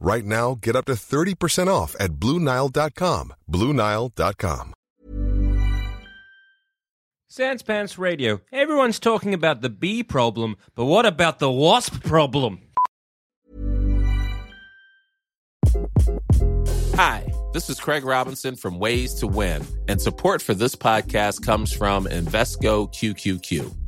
Right now, get up to 30% off at BlueNile.com. BlueNile.com. Sans Pants Radio. Everyone's talking about the bee problem, but what about the wasp problem? Hi, this is Craig Robinson from Ways to Win, and support for this podcast comes from Invesco QQQ.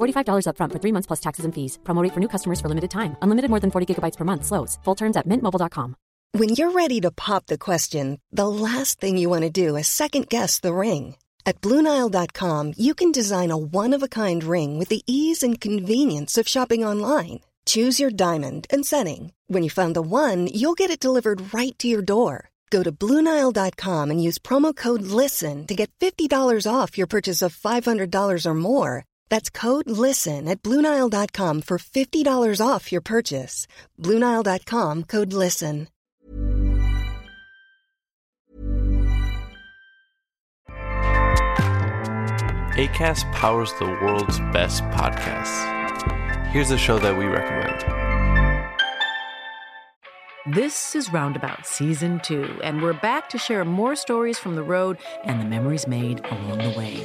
$45 upfront for three months plus taxes and fees. Promo rate for new customers for limited time. Unlimited more than 40 gigabytes per month. Slows. Full terms at mintmobile.com. When you're ready to pop the question, the last thing you want to do is second guess the ring. At Bluenile.com, you can design a one of a kind ring with the ease and convenience of shopping online. Choose your diamond and setting. When you find the one, you'll get it delivered right to your door. Go to Bluenile.com and use promo code LISTEN to get $50 off your purchase of $500 or more. That's code LISTEN at Bluenile.com for $50 off your purchase. Bluenile.com code LISTEN. ACAST powers the world's best podcasts. Here's a show that we recommend. This is Roundabout Season 2, and we're back to share more stories from the road and the memories made along the way.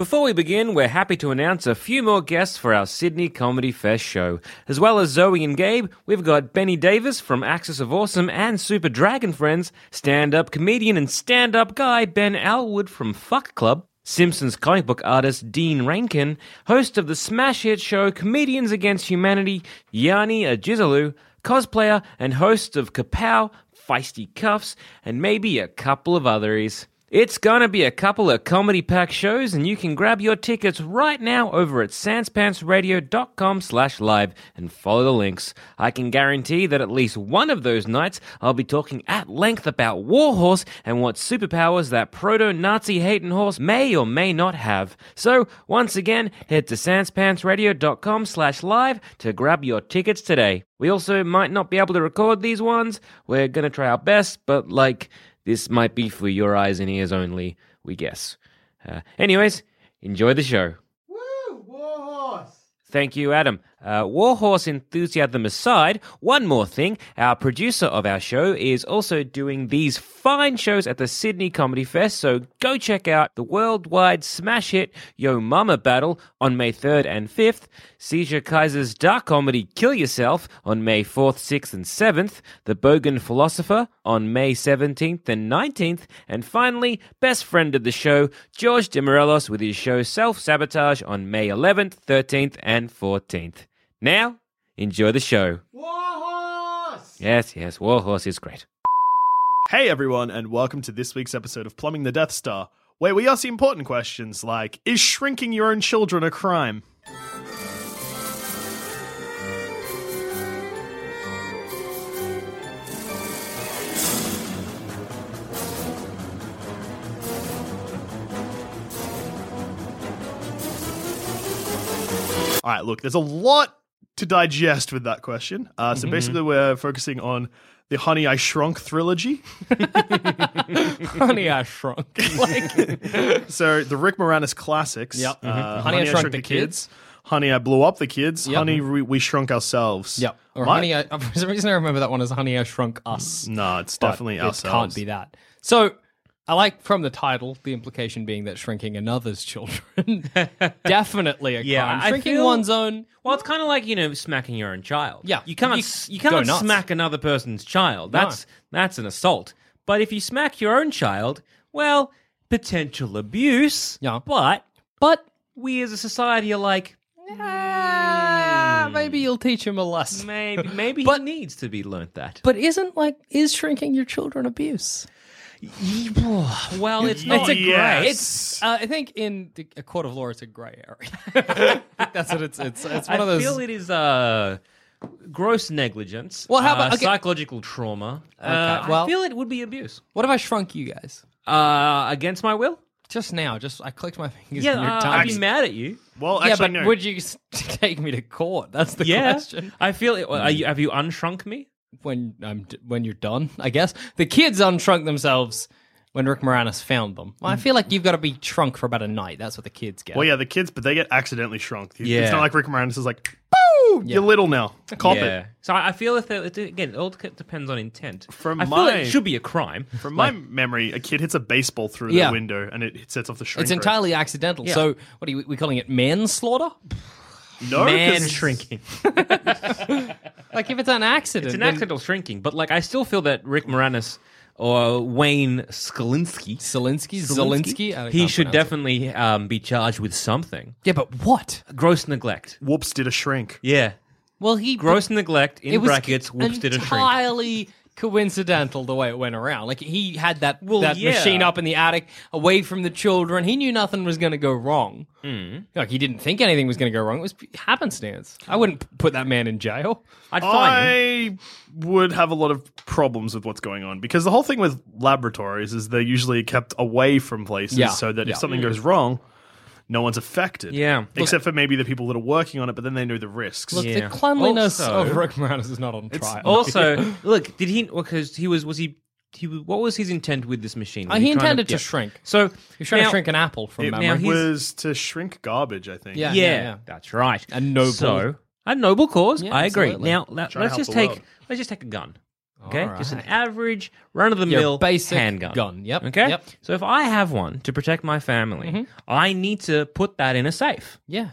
Before we begin, we're happy to announce a few more guests for our Sydney Comedy Fest show. As well as Zoe and Gabe, we've got Benny Davis from Axis of Awesome and Super Dragon Friends, stand up comedian and stand up guy Ben Alwood from Fuck Club, Simpsons comic book artist Dean Rankine, host of the smash hit show Comedians Against Humanity, Yianni Agisilaou, cosplayer and host of Kapow, Feisty Cuffs, and maybe a couple of others. It's gonna be a couple of comedy pack shows, and you can grab your tickets right now over at sanspantsradio.com slash live and follow the links. I can guarantee that at least one of those nights I'll be talking at length about Warhorse and what superpowers that proto-Nazi hating horse may or may not have. So, once again, head to sanspantsradio.com slash live to grab your tickets today. We also might not be able to record these ones. We're gonna try our best, but like... This might be for your eyes and ears only, we guess. Uh, anyways, enjoy the show. Woo! Warhorse! Thank you, Adam. Uh, Warhorse enthusiasm aside, one more thing. Our producer of our show is also doing these fine shows at the Sydney Comedy Fest, so go check out the worldwide smash hit Yo Mama Battle on May 3rd and 5th, Seizure Kaiser's dark comedy Kill Yourself on May 4th, 6th, and 7th, The Bogan Philosopher on May 17th and 19th, and finally, best friend of the show, George DeMorelos with his show Self Sabotage on May 11th, 13th, and 14th. Now, enjoy the show. Warhorse! Yes, yes, Warhorse is great. Hey everyone, and welcome to this week's episode of Plumbing the Death Star, where we ask the important questions like Is shrinking your own children a crime? All right, look, there's a lot to digest with that question. Uh, so Mhm. basically, we're focusing on the Honey I Shrunk trilogy. Honey, I Shrunk. so the Rick Moranis classics. Yep. Uh, Mhm. Honey, I Shrunk, the kids. Honey, I Blew Up the Kids. Yep. Honey, we, we Shrunk Ourselves. Yep. Or My- Honey, I, for some reason I remember that one as Honey, I Shrunk Us. No, it's But definitely it ourselves. can't be that. So I like from the title the implication being that shrinking another's children definitely a Yeah, crime. I Shrinking feel- one's own. Well, it's kind of like you know smacking your own child. Yeah, you can't you s- you, go can't nuts. smack another person's child. That's that's an assault. But if you smack your own child, well, potential abuse. Yeah, but but we as a society are like, Ah, maybe you'll teach him a lesson. maybe maybe he needs to be learnt that. But isn't like is shrinking your children abuse? Well, it's not. It's a gray. Yes. It's uh, I think in the, a court of law, it's a gray area. I think that's what it's. It's it's one I of those. I feel it is uh, gross negligence. Well, how about- uh, okay. psychological trauma? Uh, well- I feel it would be abuse. What if I shrunk you guys? Uh, against my will? Just now, just I clicked my fingers Yeah, in your uh. I'd be mad at you. Well, yeah, actually, but no. would you s- take me to court? That's the yeah, question. I feel it. Are you, have you unshrunk me? When I'm d- when you're done, I guess the kids unshrunk themselves when Rick Moranis found them. Well, I feel like you've got to be shrunk for about a night. That's what the kids get. Well, yeah, the kids, but they get accidentally shrunk. It's Yeah. not like Rick Moranis is like, boo, you're little now. Cop yeah. it. So I I feel if it, again, it all depends on intent. From I feel my- it should be a crime. From Like, my memory, a kid hits a baseball through Yeah. the window and it sets off the shrink it's ray. entirely accidental. Yeah. So, what are you, we calling it? Manslaughter? no, man 'cause- shrinking. Like if it's an accident, It's an then- accidental shrinking, but like I still feel that Rick Moranis or Wayne Skalinsky, Zelensky, Zelensky, I he can't should pronounce it. definitely um, be charged with something. Yeah, but what? Gross neglect. Whoops did a shrink. Yeah. Well, he Gross neglect in brackets. Whoops did a shrink. entirely coincidental the way it went around. Like he had that Well, that yeah. machine up in the attic, away from the children. He knew nothing was going to go wrong. Mm. Like he didn't think anything was going to go wrong. It was happenstance. I wouldn't put that man in jail. I'd fine him. I would have a lot of problems with what's going on because the whole thing with laboratories is they're usually kept away from places Yeah, so that yeah. if something goes wrong, no one's affected. Yeah. Except for maybe the people that are working on it, but then they know the risks. Look, Yeah. the cleanliness Also- of Rick Moranis is not on trial. Also, look, did he? Because he was was he? He was- what was his intent with this machine? Uh, he trying intended to yeah. shrink. So He's trying now- to shrink an apple from it memory. now he's- was to shrink garbage, I think. Yeah. Yeah, that's right. And noble. So A noble cause. Yeah, I agree. absolutely. Now let, Trying to us help just the take world. let's just take a gun. Okay, All just an average run of the mill basic handgun. gun. Yep, Okay. yep. So if I have one to protect my family, I need to put that in a safe Yeah.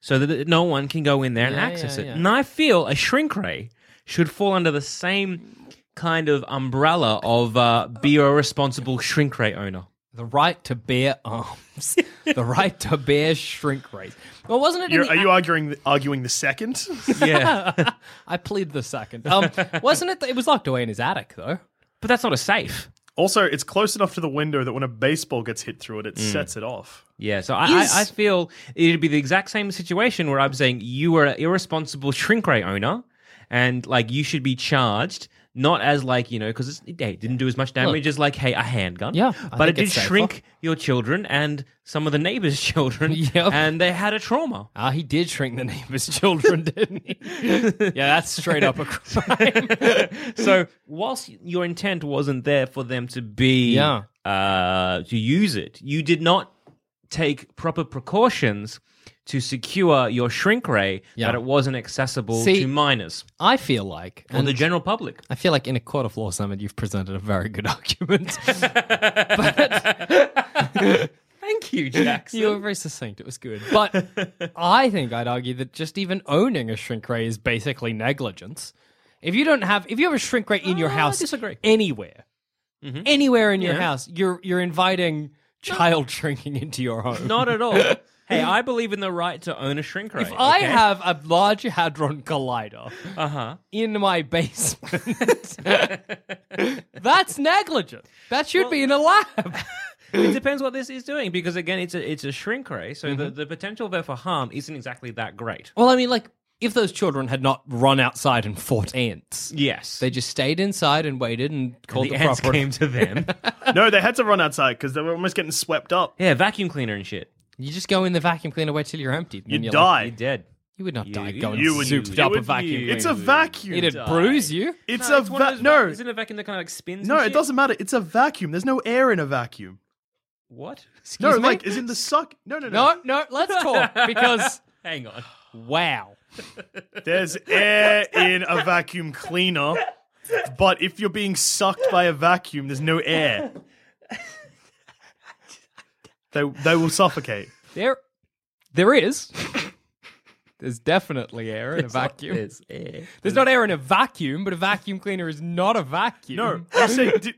so that no one can go in there and Yeah, access yeah, it. yeah. And I feel a shrink ray should fall under the same kind of umbrella of uh, be a responsible shrink ray owner. The right to bear arms. the right to bear shrink rays. Well, wasn't it? in You're, the are you arguing the, arguing the second? Yeah, I plead the second. Um, wasn't it? It was locked away in his attic, though. but that's not a safe. also, it's close enough to the window that when a baseball gets hit through it, it sets it off. Yeah, so I, Is- I, I feel it'd be the exact same situation where I'm saying you were an irresponsible shrink ray owner, and like you should be charged not as like you know because it hey, didn't do as much damage as like hey a handgun. Yeah, I but it think did it's safer. shrink your children and some of the neighbors' children, Yep. and they had a trauma. Ah, he did shrink the neighbor's children, didn't he? yeah, that's straight up a crime. so whilst your intent wasn't there for them to be Yeah. uh, to use it, you did not take proper precautions to secure your shrink ray Yeah. that it wasn't accessible See, to minors I feel like, or the general public. I feel like in a court of law summit, you've presented a very good argument. Thank you, Jackson. You were very succinct. It was good. But I think I'd argue that just even owning a shrink ray is basically negligence. If you don't have, if you have a shrink ray in your Uh, I house, disagree. anywhere, anywhere in your house, you're you're inviting child shrinking into your home. Not at all. Hey, I believe in the right to own a shrink ray. If I okay? have a large hadron collider uh-huh. in my basement, that's negligent. That should be in a lab. it depends what this is doing because again, it's a it's a shrink ray, so Mm-hmm. the, the potential there for harm isn't exactly that great. Well, I mean, like if those children had not run outside and fought ants, Yes, they just stayed inside and waited and called the the, ants proper. came to them. no, they had to run outside because they were almost getting swept up. yeah, vacuum cleaner and shit. You just go in the vacuum cleaner, wait till you're empty. and You'd then you're die. You're dead. you would not You- die you- going you would- souped you up a would- vacuum It's cleaner. a vacuum. It'd die. bruise you. It's No, a it's one of va- those no, vac- Isn't it a vacuum that kind of like spins? no. and It shit? doesn't matter. It's a vacuum. There's no air in a vacuum. What? no, me? like is in the suck. No, no, no. No, no, let's talk because Hang on. wow. There's air in a vacuum cleaner, but if you're being sucked by a vacuum, there's no air. They they will suffocate. There there is. There's definitely air in a vacuum. There's air. There's not air in a vacuum, but a vacuum cleaner is not a vacuum. No, I'm saying, di-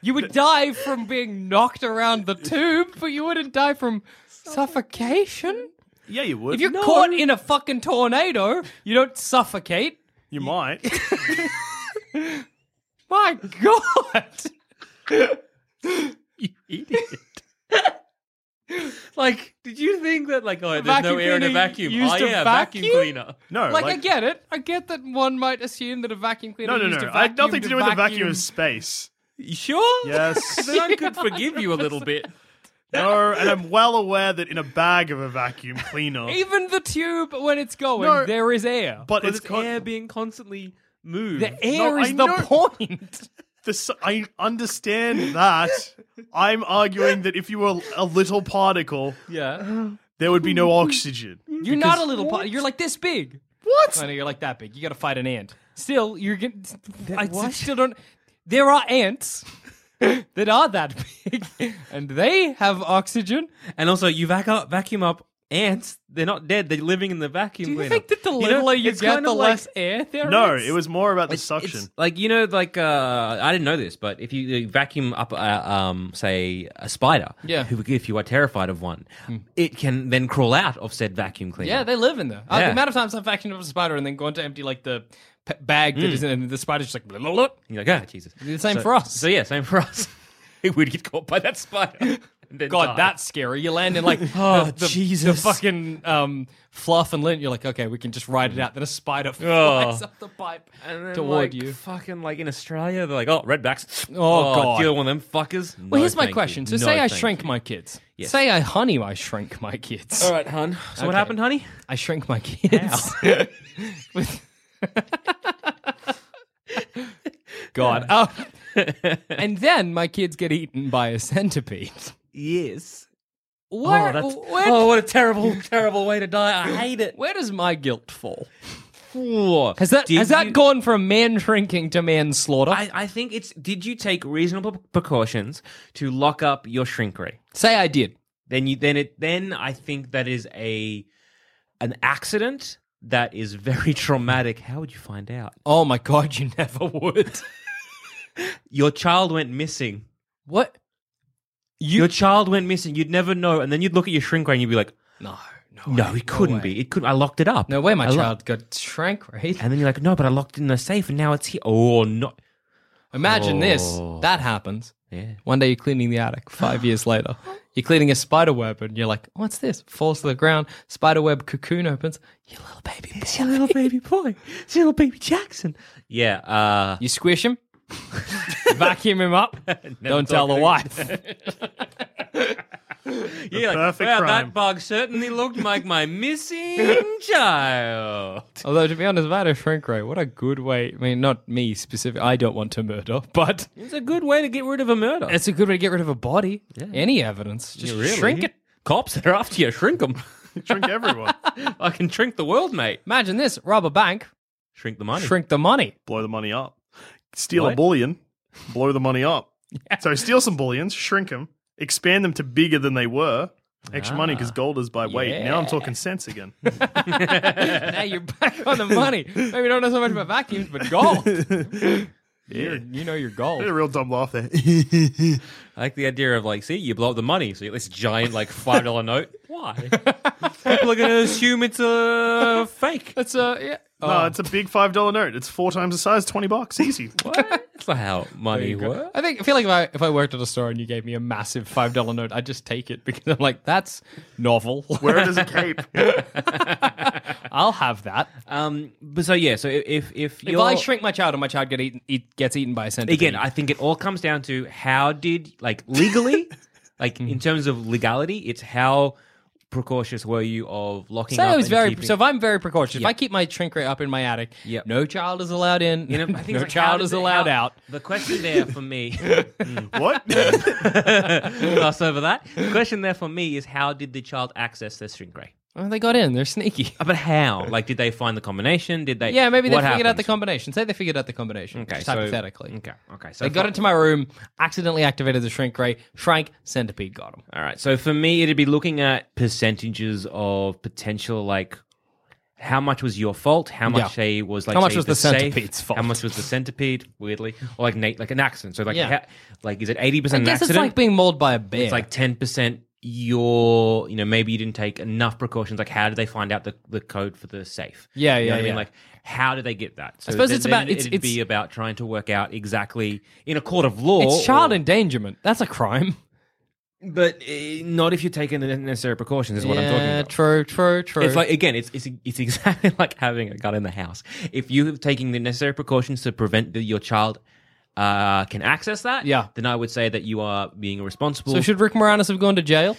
You would die from being knocked around the tube, but you wouldn't die from suffocation. yeah, you would. If you're caught in a fucking tornado, you don't suffocate. you might. My God. You idiot. like, did you think that like, oh, there's no air in a vacuum? used oh a yeah, vacuum vacuum? cleaner. No, like, I get it. I get that one might assume that a vacuum cleaner no, no, used no. I had nothing to do with the vacuum vacuum of space. You sure? Yes. then I could forgive you a little bit. No, and I'm well aware that in a bag of a vacuum cleaner, Even the tube, when it's going, No. there is air. but But it's it's con- air being constantly moved. The air I is the know. point. The s- I understand that. I'm arguing that if you were a little particle, Yeah. there would be no oxygen. You're not a little part. You're like this big. What? I know you're like that big. You got to fight an ant. Still, you're getting. I s- what? still don't. There are ants that are that big, and they have oxygen. And also, you vac up, vacuum up ants. They're not dead. They're living in the vacuum Do you cleaner. think that the know, littler you, it's get, kind the of like- less air there No, is? it was more about the It's- suction. it's like you know, like uh, I didn't know this, but if you uh, vacuum up, uh, um, say a spider, Yeah. who, if you are terrified of one, it can then crawl out of said vacuum cleaner. Yeah, they live in there. Uh, Yeah. the amount of times I've vacuumed up a spider and then gone to empty like the p- bag that is in, and the spider's just like. Blah, blah, blah. You're like, ah, Jesus. The same So- for us. So yeah, same for us. We'd get caught by that spider. God, that's scary. You land in like Oh, the, the, the Jesus. fucking um, fluff and lint. You're like, okay, we can just ride it out. Then a spider Oh. flies up the pipe And then, toward like, you. Fucking like in Australia, they're like, oh, redbacks. Oh, God. deal with them fuckers. Well, here's my question. you. So, No, say I shrink you. my kids. Yes. Say I honey, I shrink my kids. All right, hun. So what happened, honey? I shrink my kids. With- God. Oh. and then my kids get eaten by a centipede. Yes. Oh, where, oh, that's, where, oh, what a terrible, terrible way to die. I hate it. where does my guilt fall? Has Has that has that gone from man shrinking to manslaughter? I, I think it's. Did you take reasonable precautions to lock up your shrink ray? Say I did. Then you then it then I think that is a an accident that is very traumatic. How would you find out? Oh my god, you never would. Your child went missing. what? Your child went missing. You'd never know, and then you'd look at your shrink ray and you'd be like, No, no, "No, way, it couldn't way. be. It couldn't. I locked it up. No way, my I lo- child got shrank, right? And then you're like, "No, but I locked it in the safe, and now it's here." Oh no! Imagine this. Oh. That happens. Yeah. One day you're cleaning the attic. Five years later, you're cleaning a spider web, and you're like, "What's this?" Falls to the ground. Spider web cocoon opens. Your little baby boy. It's your little baby boy. It's your little baby Jackson. Yeah. Uh, You squish him. Vacuum him up. Don't tell the wife. yeah, like, perfect wow, crime. that bug certainly looked like my missing child. Although to be honest, if I had a shrink ray, what a good way. I mean, not me specific. I don't want to murder, but It's a good way to get rid of a murder. it's a good way to get rid of a body. Any evidence, just Yeah, really. shrink it. Cops that are after you, shrink them. Shrink everyone. I can shrink the world, mate. Imagine this: rob a bank, Shrink the money. shrink the money. blow the money up. Steal a bullion, blow the money up. So steal some bullions, shrink them, expand them to bigger than they were. Extra money ah. because gold is by weight. Now I'm talking cents again. now you're back on the money. Maybe don't know so much about vacuums, but gold. You're, you know your I gold. had a real dumb laugh there. I like the idea of like, see, you blow up the money, so you get this giant like five dollar note. Why? People are going to assume it's a fake. It's a yeah. No, oh. it's a big five dollar note. It's four times the size, twenty bucks, easy. What? That's not how money works. I think I feel like if I if I worked at a store and you gave me a massive five dollar note, I'd just take it because I'm like, that's novel. Wear it as a cape. I'll have that. Um, but so yeah, so if if If you're, I shrink my child and my child get eaten, eat, gets eaten by a centipede, again, I think it all comes down to how did like legally, like in terms of legality, it's how precautious were you of locking Say up I was and very keeping- so. If I'm very precautious, if I keep my shrink ray up in my attic, Yep. no child is allowed in. You know, I think no like, how child does is it- allowed how- out. The question there for me, what? gloss over that. The question there for me is how did the child access their shrink ray? Oh, they got in. They're sneaky. Uh, But how? Like, did they find the combination? Did they? Yeah, maybe they what figured out the combination. Say they figured out the combination. Okay, just so- hypothetically. Okay, okay. So they got for- into my room, accidentally activated the shrink ray, shrank, centipede got them. All right. So for me, it'd be looking at percentages of potential, like how much was your fault, how much Yeah. say was like How much say, was the safe, centipede's fault? how much was the centipede, weirdly, or like Nate, like an accident. So like, Yeah. ha- like is it eighty I percent guess it's accident? like being mauled by a bear. It's like ten percent your, you know, maybe you didn't take enough precautions. Like, how did they find out the, the code for the safe? Yeah, You know yeah, I mean, like. How did they get that? So suppose then- it's about- it's- it'd be about trying to work out exactly in a court of law. it's child or- endangerment. That's a crime. but uh, not if you're taking the necessary precautions. Is what I'm talking Yeah, about. True, true, true. It's like again, it's it's it's exactly like having a gun in the house. If you're taking the necessary precautions to prevent that your child uh, can access that, Yeah. then I would say that you are being responsible. so should Rick Moranis have gone to jail?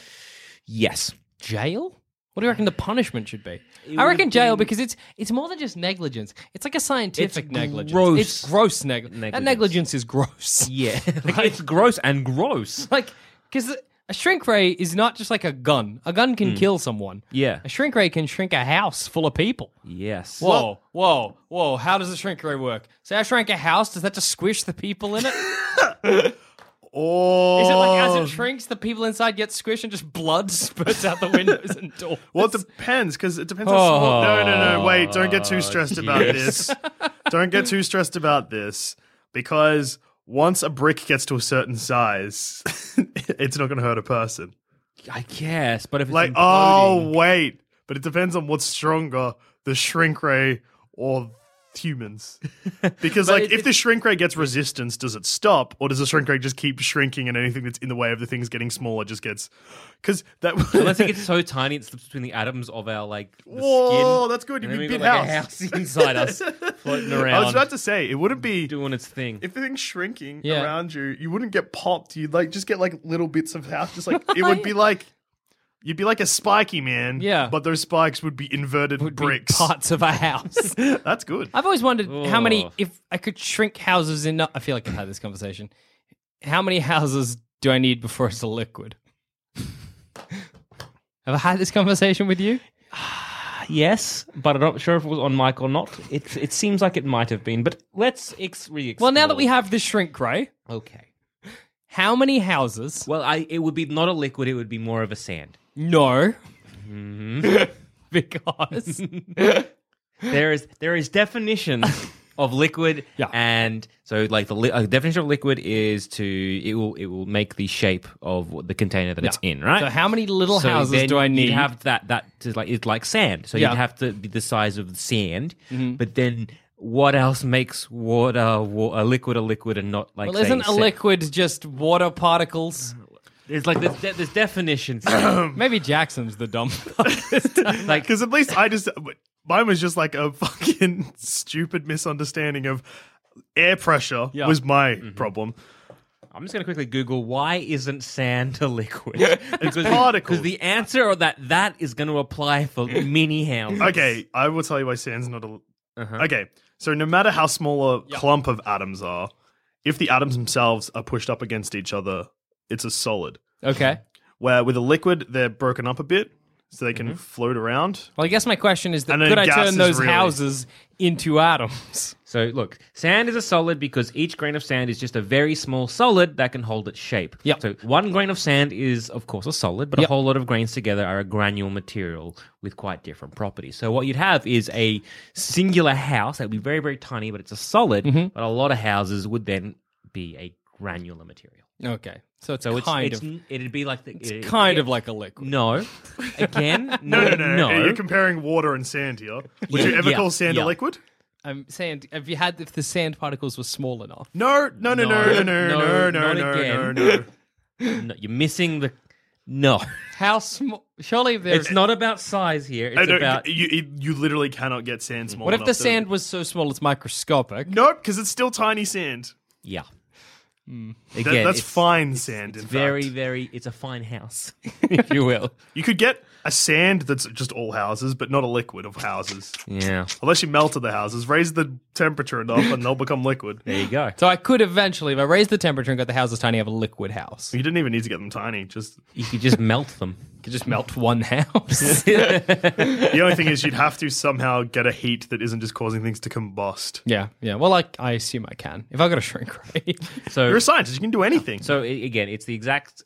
yes, Jail? What do you reckon the punishment should be? I reckon jail because it's it's more than just negligence. It's like a scientific It's negligence. gross It's gross neg- That negligence. negligence is gross. yeah, like, it's gross and gross. like because a shrink ray is not just like a gun. A gun can hmm. kill someone. Yeah. A shrink ray can shrink a house full of people. Yes. Whoa, whoa, whoa! How does a shrink ray work? Say I shrank a house. Does that just squish the people in it? Oh, Is it like as it oh. shrinks, the people inside get squished and just blood spurts out the windows and doors? Well, it depends because it depends. How small... No, no, no. Oh, wait, don't get Oh, too stressed about this. don't get too stressed about this because once a brick gets to a certain size, it's not going to hurt a person. I guess, but if it's Like, imploding- oh wait, but it depends on what's stronger, the shrink ray or humans. Because like, it- if the shrink ray gets resistance, does it stop, or does the shrink ray just keep shrinking, and anything that's in the way of the things getting smaller just gets? Because that. Unless it gets so tiny, it slips between the atoms of our like Whoa, skin. that's good. You'd be we've big got, like, house. a house inside us, floating around. I was about to say it wouldn't be doing its thing. if the thing's shrinking Yeah. around you. You wouldn't get popped. You'd like just get like little bits of house. Just like it would be like. You'd be like a spiky man, Yeah. But those spikes would be inverted Would be bricks. parts of a house. That's good. I've always wondered how many, Oh. if I could shrink houses in. I feel like I've had this conversation. How many houses do I need before it's a liquid? Have I had this conversation with you? Yes, but I'm not sure if it was on mic or not. It it seems like it might have been, but let's ex- re-explore. Well, now that we have the shrink ray, okay. how many houses? Well, I it would be not a liquid; it would be more of a sand. No, Mhm. because there is there is definitions of liquid, and so like the li- uh, definition of liquid is to it will it will make the shape of what- the container that it's in, right? So how many little So houses then do I you'd need? have that that is like it's like sand, so Yeah. you'd have to be the size of the sand, Mhm. but then. What else makes water wa- a liquid a liquid and not like? well, say, isn't a sa- liquid just water particles? It's like there's, de- there's definitions. Maybe Jackson's the dumb fuck like Because at least I just mine was just like a fucking stupid misunderstanding of air pressure Yeah. was my Mm-hmm. problem. I'm just going to quickly Google why isn't sand a liquid? because particles. Because the answer or that that is going to apply for mini houses. Okay, I will tell you why sand's not a. Uh-huh. Okay, so no matter how small a clump of atoms are, if the atoms themselves are pushed up against each other, it's a solid. Okay. Where with a liquid, they're broken up a bit, so they can Mm-hmm. float around. Well, I guess my question is that And then could I gas turn is those really- houses into atoms? So look, sand is a solid because each grain of sand is just a very small solid that can hold its shape. Yep. So one grain of sand is, of course, a solid, but Yep. a whole lot of grains together are a granule material with quite different properties. So what you'd have is a singular house that would be very, very tiny, but it's a solid. Mm-hmm. But a lot of houses would then be a granular material. Okay, so it's So it's, kind it's of n- it'd be like the, it's it- kind it- of like a liquid. no. Again, No, no, no, no. You're comparing water and sand here. Would Yeah, you ever yeah, call sand yeah. a liquid? Um, I'm saying, have you had if the sand particles were small enough? No, no, no, no, no, no, no, no, not no, again. no, no. No, you're missing the. No, How small? Surely there's. it's not about size here. It's about you, you, you literally cannot get sand small. What if enough the to- sand was so small it's microscopic? Nope, because it's still tiny sand. yeah. That- Again, that's it's- fine sand. It's in very, fact. very. It's a fine house, if you will. You could get a sand that's just all houses, but not a liquid of houses. Yeah. Unless you melted the houses, raise the temperature enough, and they'll become liquid. There you go. So I could eventually, if I raise the temperature and got the houses tiny, have a liquid house. You didn't even need to get them tiny. Just You could just melt them. Could just melt one house. the only thing is, you'd have to somehow get a heat that isn't just causing things to combust. yeah, yeah. Well, I, I assume I can. If I got a shrink ray. So You're a scientist; you can do anything. So i- again, it's the exact.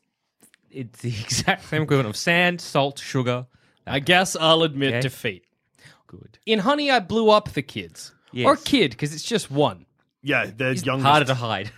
It's the exact same equivalent of sand, salt, sugar. I guess I'll admit Okay. defeat. Good. In Honey, I blew up the kids. Yes. Or kid, because it's just one. yeah, they're young, Harder to hide.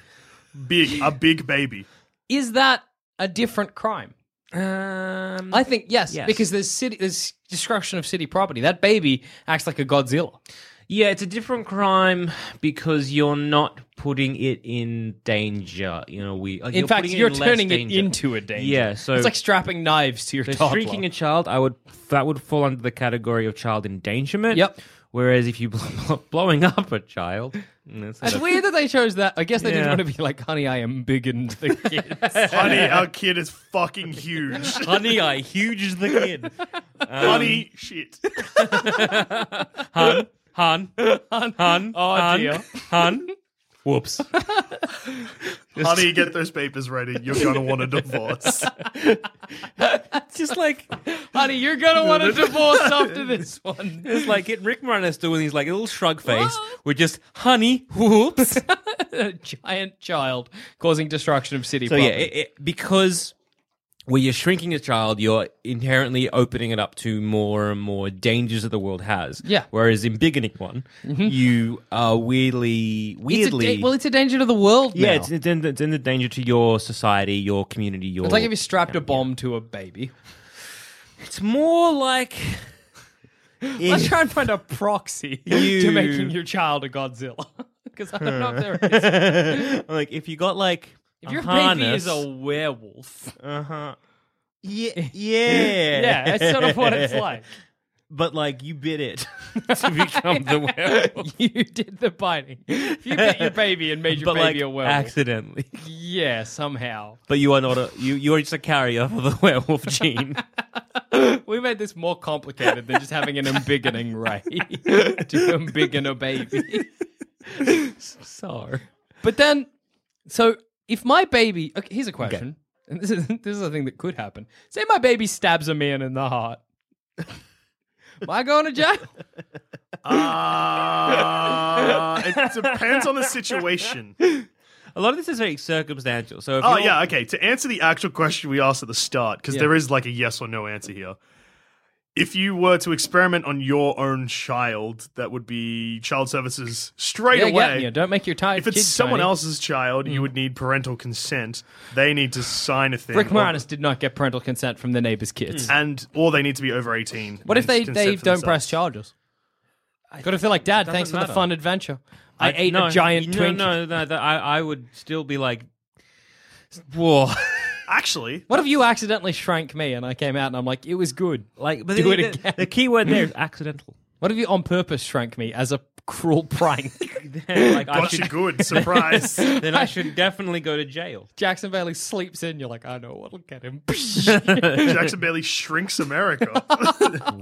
big, a big baby. Is that a different crime? Um, I think yes, Yes. because there's city, there's destruction of city property. That baby acts like a Godzilla. Yeah, it's a different crime because you're not putting it in danger. You know, we. Like In you're fact, you're in turning it into a danger. Yeah, so it's like strapping knives to your so toddler. a child, I would that would fall under the category of child endangerment. Yep. Whereas if you bl- blowing up a child, that's It's weird that they chose that. I guess they didn't Yeah. want to be like, "Honey, I am big and the kids." Honey, our kid is fucking huge. honey, I huge is the kid. Um, Honey, shit. hun, hun, hun, hun, Oh, hun, dear. hun. Whoops. Honey, get those papers ready. You're gonna want a divorce. Just like Honey, you're gonna want a divorce after this one. it's like getting Rick Moranis doing his like little shrug face with just honey. Whoops. a giant child causing destruction of city So yeah, it, it, because when you're shrinking a child, you're inherently opening it up to more and more dangers that the world has. Yeah. Whereas in biggening one, mm-hmm. you are weirdly, It's weirdly. da- well, it's a danger to the world. yeah, now. it's, it's, in, it's in the danger to your society, your community, your. It's like if you strapped a bomb to a baby. It's more like. Let's try and find a proxy You- to making your child a Godzilla. Because I don't know if there is. like if you got like If a your harness, baby is a werewolf, uh huh. Yeah, yeah, yeah, that's sort of what it's like. But like you bit it to become the werewolf. you did the biting. If you bit your baby and made your but baby like a werewolf, accidentally. yeah, somehow. But you are not a you. You are just a carrier for the werewolf gene. We made this more complicated than just having an embiggening ray to embiggen a baby. so But then, so if my baby, okay, here's a question: And this is this is a thing that could happen. Say my baby stabs a man in the heart. Am I going to jail? Uh, it depends on the situation. A lot of this is very circumstantial. So, if Oh you're- yeah, okay. To answer the actual question we asked at the start, because Yeah. there is like a yes or no answer here. If you were to experiment on your own child, that would be child services straight Yeah, away. yeah, yeah, don't make your ti- If it's kids someone tiny. else's child, you mm. would need parental consent. They need to sign a thing. Rick or- Moranis did not get parental consent from the neighbor's kids. Mm. and or they need to be over eighteen. What if they, they don't themselves. press charges? Got to feel like, Dad, doesn't thanks for the fun adventure. I, ate no, a giant no, Twinkie. No, no, no, I, I would still be like, whoa. Actually, What if you accidentally shrank me and I came out and I'm like, it was good? Like, but do the, it the- again. The key word there is accidental. What if you on purpose shrank me as a cruel prank? like, I Got you should, good surprise. then I should definitely go to jail. Jackson Bailey sleeps in. You're like, I know what'll get him. Jackson Bailey shrinks America.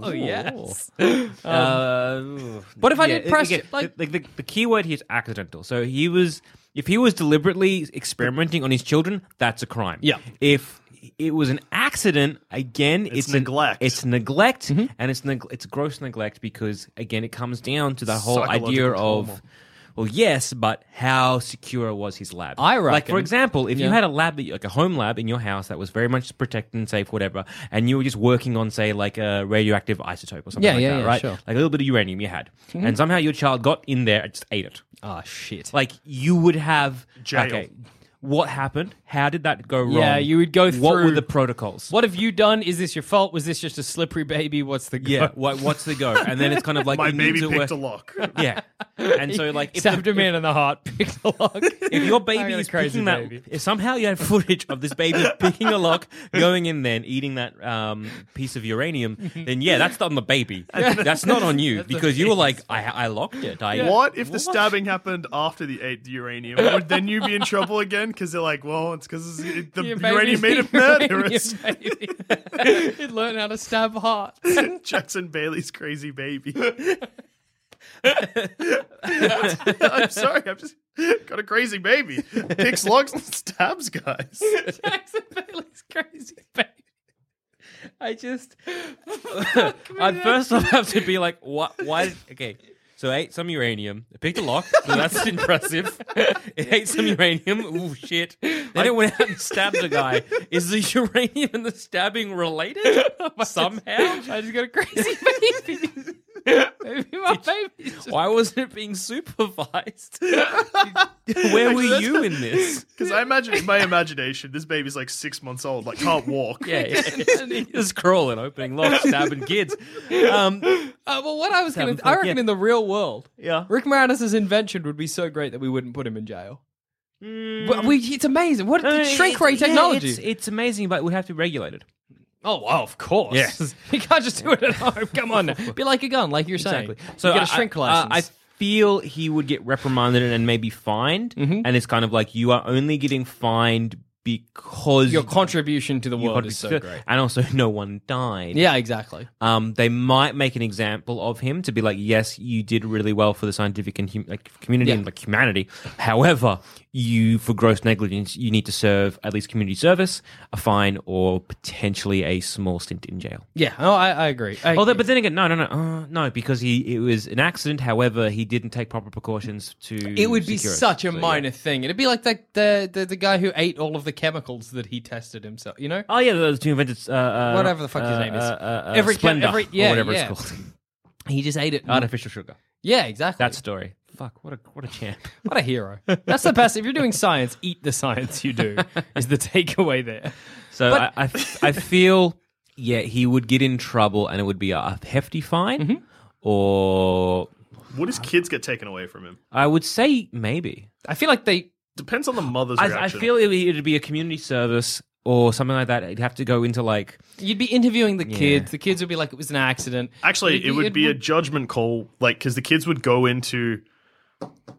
oh yes. Uh, What if I yeah, did press again, like the, the, the key word here is accidental. So he was, if he was deliberately experimenting on his children, that's a crime. Yeah. If it was an accident, again, It's it's, an- neglect. it's neglect, Mm-hmm. and it's neg- it's gross neglect because again, it comes down to the whole Psychological idea trauma. of. Well, yes, but how secure was his lab? I reckon. Like, for example, if you had a lab, that you- like a home lab in your house that was very much protected and safe, whatever, and you were just working on, say, like a radioactive isotope or something Yeah, like yeah, that, yeah, right? sure. Mm-hmm. Like a little bit of uranium you had, and somehow your child got in there and just ate it. Oh shit. Like you would have Jail. Okay, what happened? How did that go wrong? Yeah, you would go through. What were the protocols? What have you done? Is this your fault? Was this just a slippery baby? What's the go? Yeah, what, what's the go? And then it's kind of like My you need baby to picked work- a lock. Yeah, and so like if, Stabbed the- a man in the heart, picked a lock. if your I baby got a is crazy picking that, baby. if somehow you had footage of this baby picking a lock, going in there and eating that um, piece of uranium, then yeah, that's on the baby. That's not on you because you were like. I, I locked it. I, What if the stabbing happened after the ate the uranium? Would then you be in trouble again? Because they're like, well, it's because the Your uranium made him uranium murderous. He'd learn how to stab hearts. Jackson Bailey's crazy baby. I'm sorry, I've just got a crazy baby. Picks locks and stabs guys. Jackson Bailey's crazy baby. I just, I'd first off have to be like, what? Why? Okay, so I ate some uranium. It picked a lock. So that's impressive. It ate some uranium. Ooh, shit. Then it went out and stabbed a guy. Is the uranium and the stabbing related somehow? I just got a crazy baby. Maybe my baby's just Why wasn't it being supervised? Where were you in this? Because I imagine in my imagination, this baby's like six months old, like can't walk. Yeah, yeah. just crawling, opening locks, stabbing kids. Um, Uh, well, what I was going Having to, fun, I reckon yeah. in the real world, yeah. Rick Moranis' invention would be so great that we wouldn't put him in jail. But we, it's amazing. What No, no, shrink it's- ray yeah, technology? it's, it's amazing, but it would have to be regulated. Oh, wow, of course. Yes. you can't just do it at home. Come on, now. be like a gun, like you're saying. Exactly. So you get a I- shrink I, license. I feel he would get reprimanded and maybe fined, Mm-hmm. and it's kind of like you are only getting fined because Your contribution to the world is so great. and also no one died. Yeah, exactly. Um, they might make an example of him to be like, yes, you did really well for the scientific and hum- like community Yeah. and like humanity. However, you for gross negligence, you need to serve at least community service, a fine, or potentially a small stint in jail. Yeah, oh, I, I agree. I, Although, but then again, no, no, no, uh, no, because he it was an accident. However, he didn't take proper precautions to. it would be secure it. such a So, yeah. minor thing. It'd be like the, the the the guy who ate all of the chemicals that he tested himself. You know, Oh yeah, those two invented uh, uh, Whatever the fuck his uh, name is. Uh, uh, Every Splenda, every- yeah, or whatever yeah. it's called. he just ate it. Artificial sugar. Yeah, exactly. That story. Fuck, what a what a champ. What a hero. That's the best. If you're doing science, eat the science you do, is the takeaway there. So But- I, I I feel yeah he would get in trouble and it would be a hefty fine, Mm-hmm. or Would his kids get taken away from him? I would say maybe. I feel like they. Depends on the mother's I, I feel it would- be a community service or something like that. It'd have to go into like You'd be interviewing the Yeah. kids. The kids would be like, it was an accident. Actually, It'd it would be a judgment call, like because the kids would go into.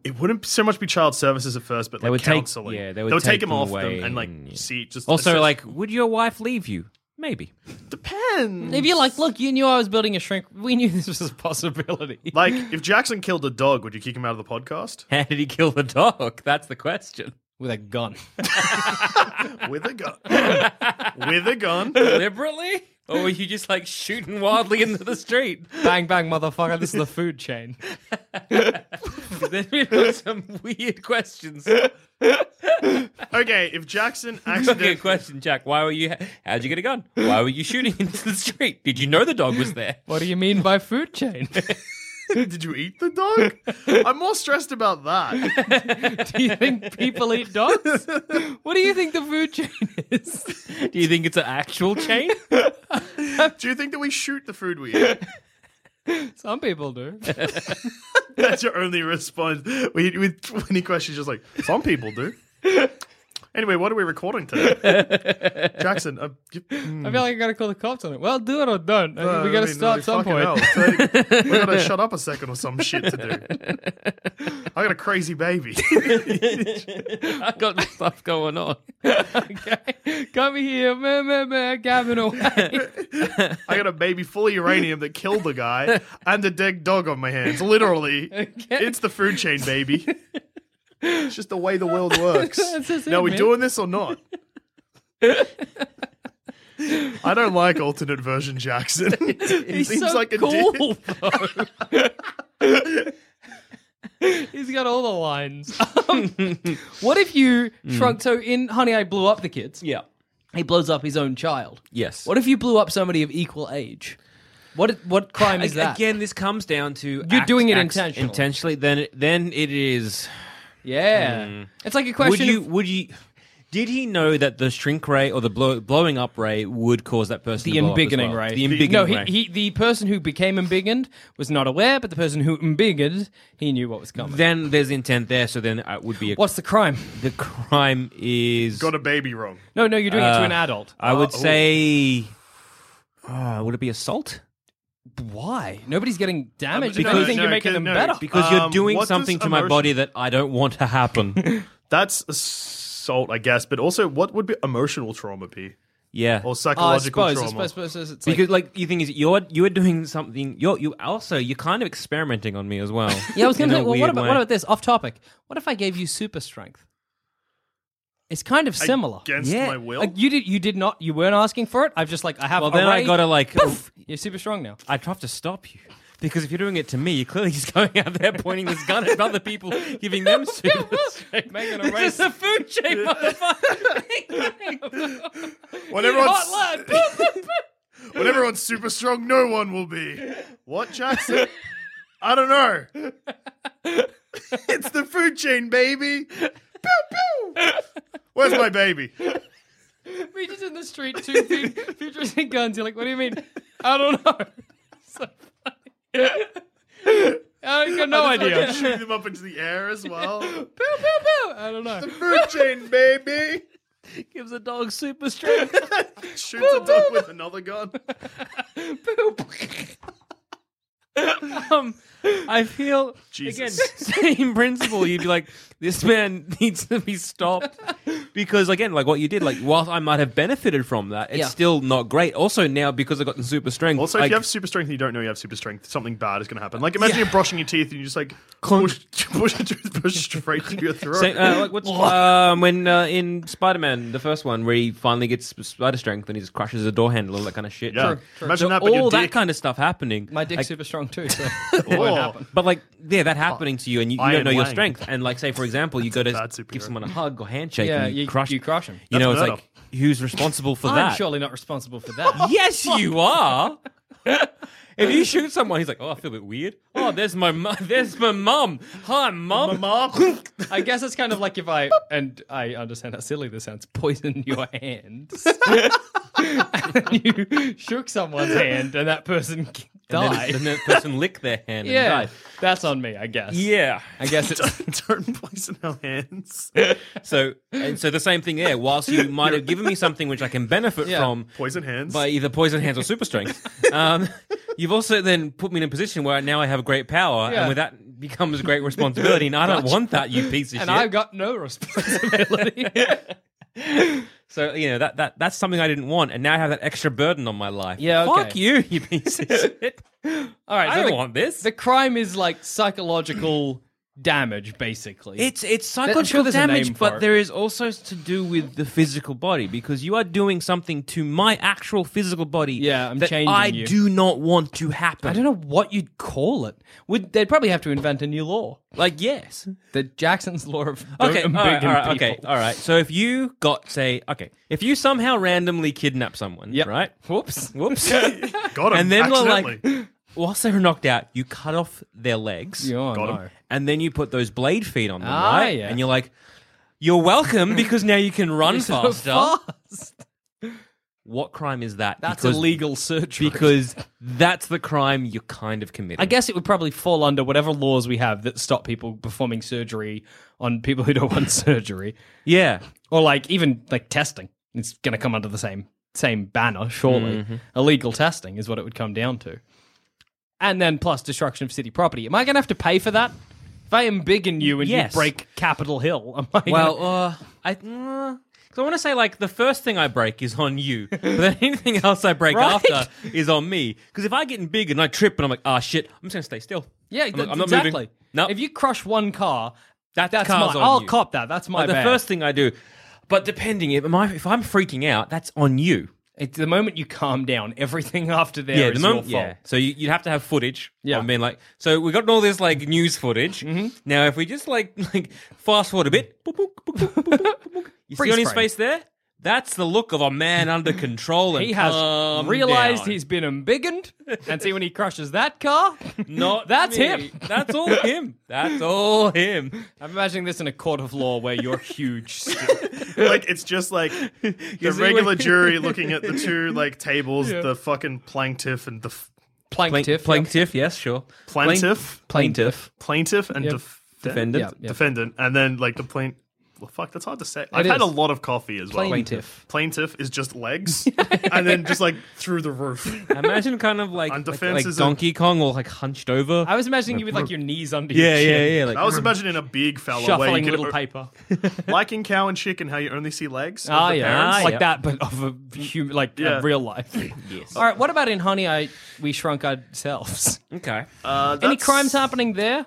It wouldn't so much be child services at first, but They like would take- counseling. yeah, they would take take him them off away them and like and, yeah. see just also assess- like would your wife leave you? Maybe. depends. If you're like, look, you knew I was building a shrink. We knew this was a possibility. Like if Jackson killed a dog, would you kick him out of the podcast? How did he kill the dog? That's the question. with a gun. with a gun. with a gun. Deliberately? Or were you just like shooting wildly into the street? bang, bang, motherfucker. This is the food chain. then we have got some weird questions. Okay, if Jackson Okay, accidentally question, Jack. Why were you? How'd you get a gun? Why were you shooting into the street? Did you know the dog was there? What do you mean by food chain? Did you eat the dog? I'm more stressed about that. do you think people eat dogs? What do you think the food chain is? Do you think it's an actual chain? Do you think that we shoot the food we eat? Some people do. That's your only response. We, with 20 questions, just like, some people do. Anyway, what are we recording today? Jackson, uh, you, I feel like I gotta call the cops on it. Well, do it or don't. I mean, we gotta start at some point. hell. It's like, we gotta shut up a second or some shit to do. I got a crazy baby. I got stuff going on. okay. Come here, man, man, meh, gabbing away. I got a baby full of uranium that killed the guy and a dead dog on my hands. Literally, it's the food chain, baby. It's just the way the world works. That's now, it, we man. doing this or not? I don't like alternate version Jackson. he He's seems so like a cool, dick. though. He's got all the lines. Um, what if you shrunk? So in Honey, I Blew Up the Kids. Yeah. He blows up his own child. Yes. What if you blew up somebody of equal age? What what crime is that? Again, this comes down to You're act- doing it acts intentionally. Intentionally, then it- then it is. Yeah. It's like a Would question you? of- Would you? Did he know that the shrink ray or the blow, blowing up ray would cause that person the to blow up as embiggening well? ray. The embiggening no, he, ray. he the person who became embiggened was not aware, but the person who embiggened, he knew what was coming. then there's intent there, so then it would be a. What's the crime? the crime is? Got a baby wrong. No, no, you're doing it to Uh, an adult. I would Uh, say. Uh, would it be assault? Why? Nobody's getting damaged. if no, anything, no, you're making no, them no, better. Because you're Um, doing what something does to my body that I don't want to happen. That's assault, I guess. But also, what would be emotional trauma be? yeah. Or I psychological suppose, I trauma? suppose, I suppose it's because like, like you think is you're you're doing something you're you also you're kind of experimenting on me as well. yeah, I was going to say, well, what about, what about this? Off topic. What if I gave you super strength? It's kind of similar. Against Yeah. my will? Like you did, you did not, you weren't asking for it. I've just like I have. Well, a then I gotta like Poof! Oh. You're super strong now. I'd have to stop you. Because if you're doing it to me, you're clearly just going out there pointing this gun at other people, giving them super strength. Making a This race. is a food chain, motherfucker. When everyone's, Hot lad. when everyone's super strong, no one will be. What, Jackson? I don't know. it's the food chain, baby. Pew, pew. Where's my baby? We just in the street, two food, futuristic guns. You're like, what do you mean? I don't know. So funny. I got no I just idea. fucking Shoot them up into the air as well. Pew, pew, pew. I don't know. The food chain, baby. Gives a dog super strength. Shoots a dog with another gun. um, I feel Jesus. again same principle. You'd be like, this man needs to be stopped because again, like what you did, like while I might have benefited from that, it's Yeah. still not great. Also now because I've gotten super strength. Also, if like, you have super strength and you don't know you have super strength, something bad is going to happen. Like, imagine you're brushing your teeth and you just like push, push a toothbrush straight through your throat. Say, uh, like what's um, when uh, in Spider-Man, the first one, where he finally gets sp- spider strength and he just crushes a door handle, all that kind of shit. Yeah. True, true. Imagine So that, but your all that dick- kind of stuff happening. My dick's like, super strong too, so it won't Oh. happen. But like, yeah, that happening to you, and you, you Iron don't know your Wang. strength. And like, say for example, you go to give someone a hug or handshake, Yeah, and you, you- crush, you crush 'em. You know, it's murder. like who's responsible for I'm that? surely not responsible for that. Yes, you are. if you shoot someone, he's like, "Oh, I feel a bit weird." Oh, there's my mu- there's my mum. Hi, mum. Mom. I guess it's kind of like if I and I understand how silly this sounds. Poison your hands, and you shook someone's hand, and that person And then, then that person licked their hand and yeah, died. that's on me, I guess. Yeah. I guess it's don't, don't poison our hands. So and so the same thing there. Whilst you might have given me something which I can benefit Yeah. from Poison hands. by either poison hands or super strength, um, you've also then put me in a position where now I have great power, Yeah. and with that becomes a great responsibility. And I don't Gotcha. want that, you piece of shit. and shit. I've got no responsibility. So you know that that that's something I didn't want, and now I have that extra burden on my life. Yeah, fuck you, you piece of shit. All right, I so don't the, want this. The crime is like psychological damage, basically. It's it's I'm sure psychological there's a name damage, but there is also to do with the physical body because you are doing something to my actual physical body. Yeah, I'm that changing I you. do not want to happen. I don't know what you'd call it. Would they'd probably have to invent a new law, Like yes. the Jackson's law of Okay, all embiggen right, all right, people. okay, all right. So if you got say, okay, if you somehow randomly kidnap someone, Yep. right? Whoops. Whoops. Got him. and then we're like, whilst they were knocked out, you cut off their legs. Yeah, I Got him. know. and then you put those blade feet on them, Ah, right? yeah. And you're like, you're welcome because now you can run faster. fast. What crime is that? That's because, illegal surgery. because that's the crime you're kind of committing. I guess it would probably fall under whatever laws we have that stop people performing surgery on people who don't want surgery, Yeah. or like even like testing. It's going to come under the same same banner, surely. Mm-hmm. Illegal testing is what it would come down to, and then plus destruction of city property. Am I going to have to pay for that? If I am big in you and Yes. you break Capitol Hill, am I? Well, gonna- uh, I. Uh, so I want to say like the first thing I break is on you, but then anything else I break Right. after is on me. Because if I get big and I trip and I'm like, ah, shit, I'm just gonna stay still. yeah, I'm, th- I'm not exactly. moving. No, If you crush one car, that that's car's my. on I'll you. cop that. That's my Like, the bad. first thing I do, but depending if am I if I'm freaking out, that's on you. It's the moment you calm down, everything after there yeah, is the moment. your fault. Yeah, so you, you'd have to have footage. Yeah. I mean, like, so we've got all this like news footage. Mm-hmm. Now, if we just like like fast forward a bit, boop, boop, boop, boop, boop, boop, boop, you see Freeze on his frame. face there. That's the look of a man under control and He has calmed realized down. he's been embiggened, and see when he crushes that car, not. That's me. him. That's all him. That's all him. I'm imagining this in a court of law where you're huge. like it's just like the see regular when- jury looking at the two like tables, the fucking plaintiff and the f- Plaintiff. Plaintiff, yes, sure. plaintiff, Plaintiff. plaintiff, and Yep. def- Defendant. Yep, yep. defendant, and then like the plaint. Well, fuck, that's hard to say. I've It had a lot of coffee as well. Plaintiff. Plaintiff is just legs, and then just like through the roof. Imagine kind of like, And like, defense like is a- Donkey Kong or like hunched over. I was imagining you with like your knees under yeah, your yeah, chin, yeah. Like, I was imagining a big fella where shuffling you could, little paper. like in Cow and Chicken, how you only see legs. of Ah, the yeah, parents. like yeah. that, but of a human, like Yeah. uh, real life. yes. All right, what about in Honey? I we shrunk ourselves. Okay. Uh, Any that's crimes happening there?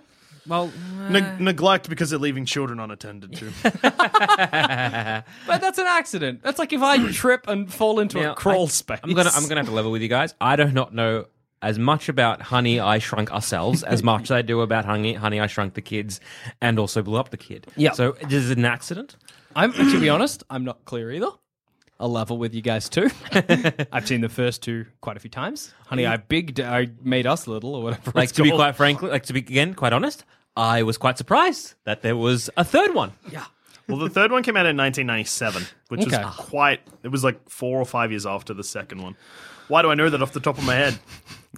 Well, neg- uh, neglect because they're leaving children unattended to. But that's an accident. That's like if I trip and fall into Now, a crawl I- space. I'm gonna I'm gonna have to level with you guys. I do not know as much about Honey I Shrunk Ourselves as much as I do about Honey Honey I Shrunk the Kids and also blew up the kid. Yeah. So is it an accident? I'm to be honest, I'm not clear either. I'll level with you guys too. I've seen the first two quite a few times. Honey, I big, I made us little or whatever. Like it's to be called. quite frankly, like to be again quite honest, I was quite surprised that there was a third one. yeah. Well, the third one came out in 1997, which Okay. was quite. It was like four or five years after the second one. Why do I know that off the top of my head?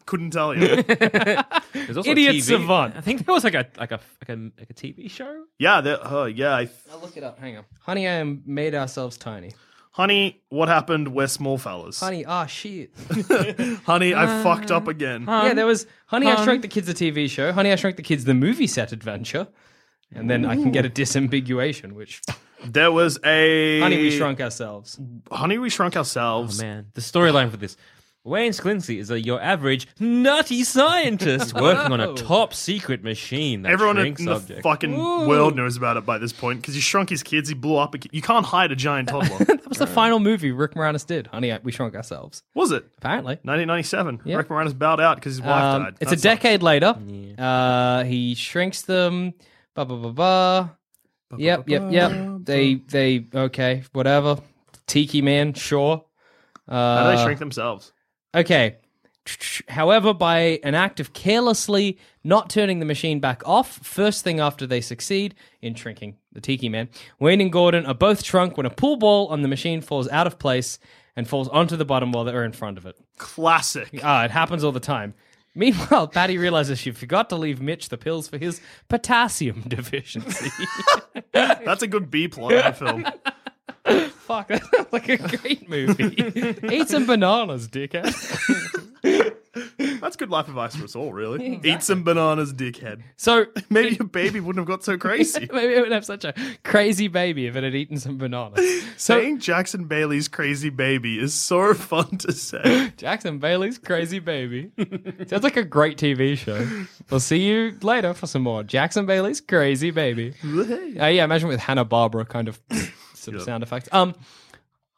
Couldn't tell you. There's also a Idiot TV. savant. I think there was like a like a like a, like a TV show. yeah, there- uh, yeah. I, I'll look it up. Hang on. Honey, I am made ourselves tiny. Honey, what happened? We're small fellas. Honey, ah shit. Honey, I fucked up again. yeah, there was Honey, I Shrunk the Kids, the TV show. Honey, I Shrunk the Kids, the movie set adventure. And then I can get a disambiguation, which There was a Honey, we shrunk ourselves. Honey, we shrunk ourselves. Oh man, the storyline for this. Wayne Szalinski is a, your average nutty scientist working on a top secret machine that Everyone in shrinks the objects. fucking world knows about it by this point because he shrunk his kids. He blew up. A kid. You can't hide a giant toddler. That was the final movie Rick Moranis did. Honey, I- we shrunk ourselves. was it? Apparently. 1997. Yeah. Rick Moranis bowed out because his wife Um, died. it's That a sucks. decade later. Uh, he shrinks them. Ba ba ba ba. Yep, yep, yep. They they okay, whatever. Tiki man, sure. Uh, How do they shrink themselves? Okay. However, by an act of carelessly not turning the machine back off, first thing after they succeed in shrinking the Tiki Man, Wayne and Gordon are both shrunk when a pool ball on the machine falls out of place and falls onto the bottom while they're in front of it. Classic. Ah, it happens all the time. Meanwhile, Patty realizes she forgot to leave Mitch the pills for his potassium deficiency. That's a good B plot in the film. Fuck, that sounds like a great movie. Eat some bananas, dickhead. That's good life advice for us all, really. Eat some bananas, dickhead. So Maybe your baby wouldn't have got so crazy. maybe it would have such a crazy baby if it had eaten some bananas. So Saying Jackson Bailey's crazy baby is so fun to say. Jackson Bailey's crazy baby. Sounds like a great TV show. We'll see you later for some more Jackson Bailey's crazy baby. Uh, yeah, imagine with Hanna-Barbera kind of sort of sound effects. Um,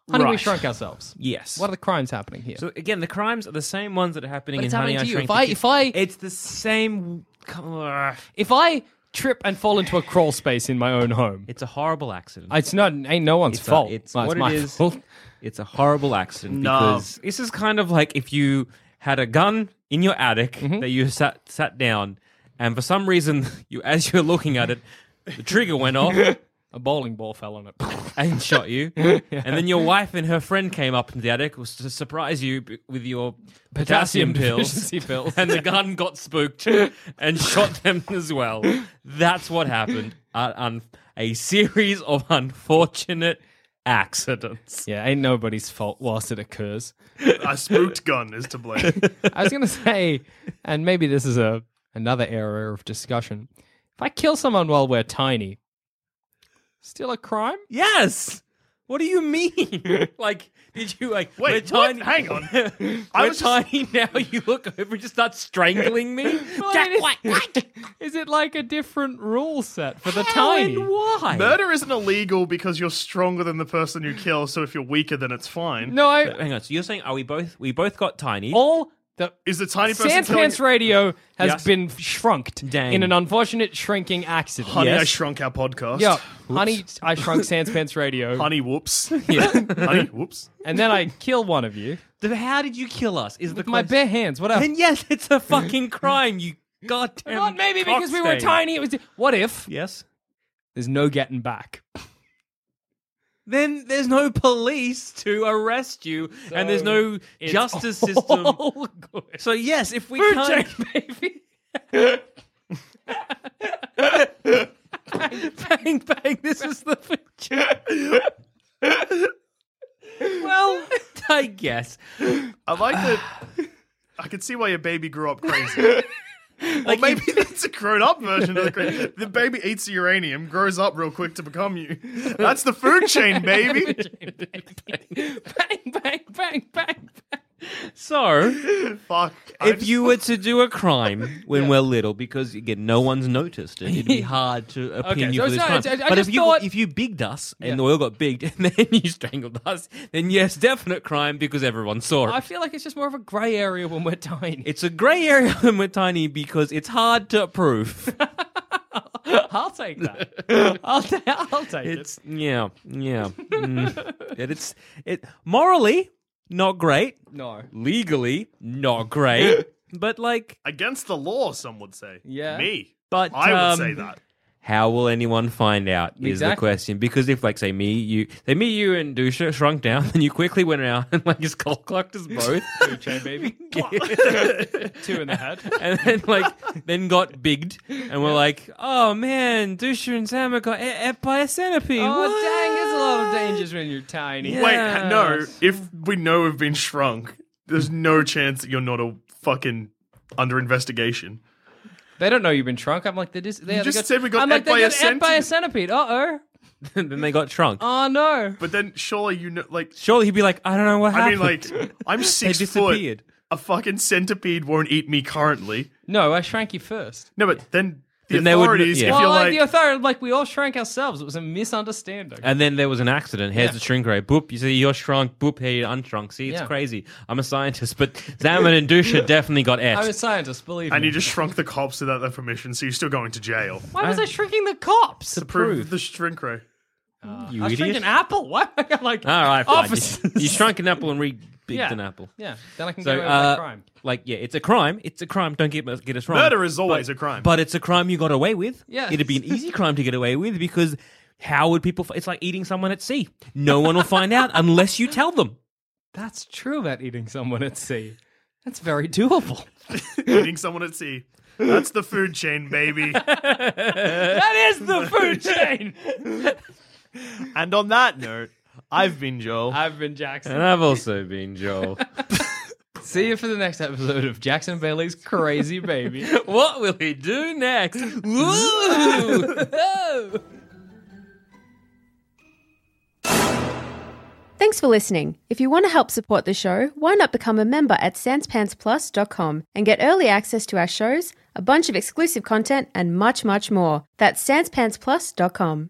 Honey, we Right. shrunk ourselves. Yes. What are the crimes happening here? So again, the crimes are the same ones that are happening But in it's Honey happening I to you. Shrunk If the I- Kids. if I- it's the same. If I trip and fall into a crawl space in my own home, It's a horrible accident. it's not ain't no one's It's a- fault. it's Well, what my it is. fault. It's a horrible accident No. because this is kind of like if you had a gun in your attic Mm-hmm. that you sat sat down, and for some reason, you as you're looking at it, the trigger went off A bowling ball fell on it. and shot you, and then your wife and her friend came up into the attic was to surprise you b- with your potassium, Potassium pills, pills. and the gun got spooked and shot them as well. That's what happened. Uh, un- a series of unfortunate accidents. Yeah, ain't nobody's fault whilst it occurs. A spooked gun is to blame. I was gonna say, and maybe this is a another area of discussion. If I kill someone while we're tiny, still a crime? Yes. What do you mean? like, did you like? Wait, we're what? tiny. Hang on. we're I was just- tiny now. You look over, and just start strangling me. Jack, what? what? Is it like a different rule set for the How tiny? and why? Murder isn't illegal because you're stronger than the person you kill, so if you're weaker, then it's fine. No, I Hang on. So you're saying, are we both? We both got tiny. all the Is the tiny person killing... Sanspants Radio has Yes. been shrunked Dang. in an unfortunate shrinking accident. Honey, I Yes. Shrunk Our podcast. Yeah, honey, I shrunk Sanspants Radio, Honey, whoops. Yeah. Honey, whoops. and then I kill one of you Then How did you kill us? Is with the my question. bare hands. Whatever. Then yes, it's a fucking crime. You goddamn. Not maybe because we were cockstain. tiny. It was. What if Yes. there's no getting back? Then there's no police to arrest you, and there's no It's justice system. all good. So yes, if we Food can't, chain, baby. bang bang, this is the future. well, I guess. I like that. I can see why your baby grew up crazy. Or maybe that's a grown-up version of the crazy. The baby eats the uranium, grows up real quick to become you. That's the food chain, baby. bang, bang, bang, bang. So, Fuck. If you were to do a crime when we're little, because again, no one's noticed it, it'd be hard to opinion you so for this it's crime. not- I- I but if just you thought- if you bigged us and the oil got bigged, and then you strangled us, then yes, definite crime because everyone saw it. I feel like it's just more of a grey area when we're tiny. It's a grey area when we're tiny because it's hard to prove. I'll take that. I'll, ta- I'll take It's yeah, yeah. Mm. And it's it morally not great. No. legally not great, but like, against the law, some would say. Yeah. Me. but I would um, say that. How will anyone find out? Is the question because if like say me, you say me, you and Dusha shrunk down, and you quickly went around and like just cold clocked us both, Food chain, baby. Two in the head. and then like then got bigged, and we're like, oh man, Dusha and Sam got ate ate by a centipede. Oh, What? dang, there's a lot of dangers when you're tiny. Yeah. Wait, no. If we know we've been shrunk, there's no chance that you're not a fucking under investigation. They don't know you've been shrunk. I'm like, they just, they, You just got, said we got I'm like, they by a got ate by a centipede. centipede. Uh oh. then they got shrunk. Oh no. But then surely you know, like, Surely he'd be like, I don't know what happened. I mean, happened. like, I'm six foot. disappeared. A fucking centipede won't eat me currently. No, I shrank you first. No, but then the Then they would- authorities, yeah. if well, you're like, like, the authority, like we all shrank ourselves. It was a misunderstanding. And then there was an accident. Here's Yeah. the shrink ray. Boop. You see, you're shrunk. Boop. Here, you're unshrunk. See, it's Yeah. crazy. I'm a scientist, but Zaman and Dusha definitely got I'm a scientist, believe me. and me. you just shrunk the cops without their permission, so you're still going to jail. Why was I shrinking the cops? To prove the shrink ray. You I was idiot. shrinking apple. Why am I like All right, fine. officers? You, you shrunk an apple and re-bigged Yeah. an apple. Yeah, then I can So, get away with uh, that crime. like, yeah, it's a crime. It's a crime. Don't get get us wrong. Murder is always But- a crime. but it's a crime you got away with. Yeah. it'd be an easy crime to get away with because how would people? f- It's like eating someone at sea. No one will find out unless you tell them. That's true about eating someone at sea. That's very doable. Eating someone at sea. That's the food chain, baby. that is the food chain. and on that note, I've been Joel. I've been Jackson. And I've also been Joel. See you for the next episode of Jackson Bailey's Crazy Baby. what will he do next? Woo! Thanks for listening. If you want to help support the show, why not become a member at sanspantsplus.com and get early access to our shows, a bunch of exclusive content, and much, much more. That's sanspantsplus.com.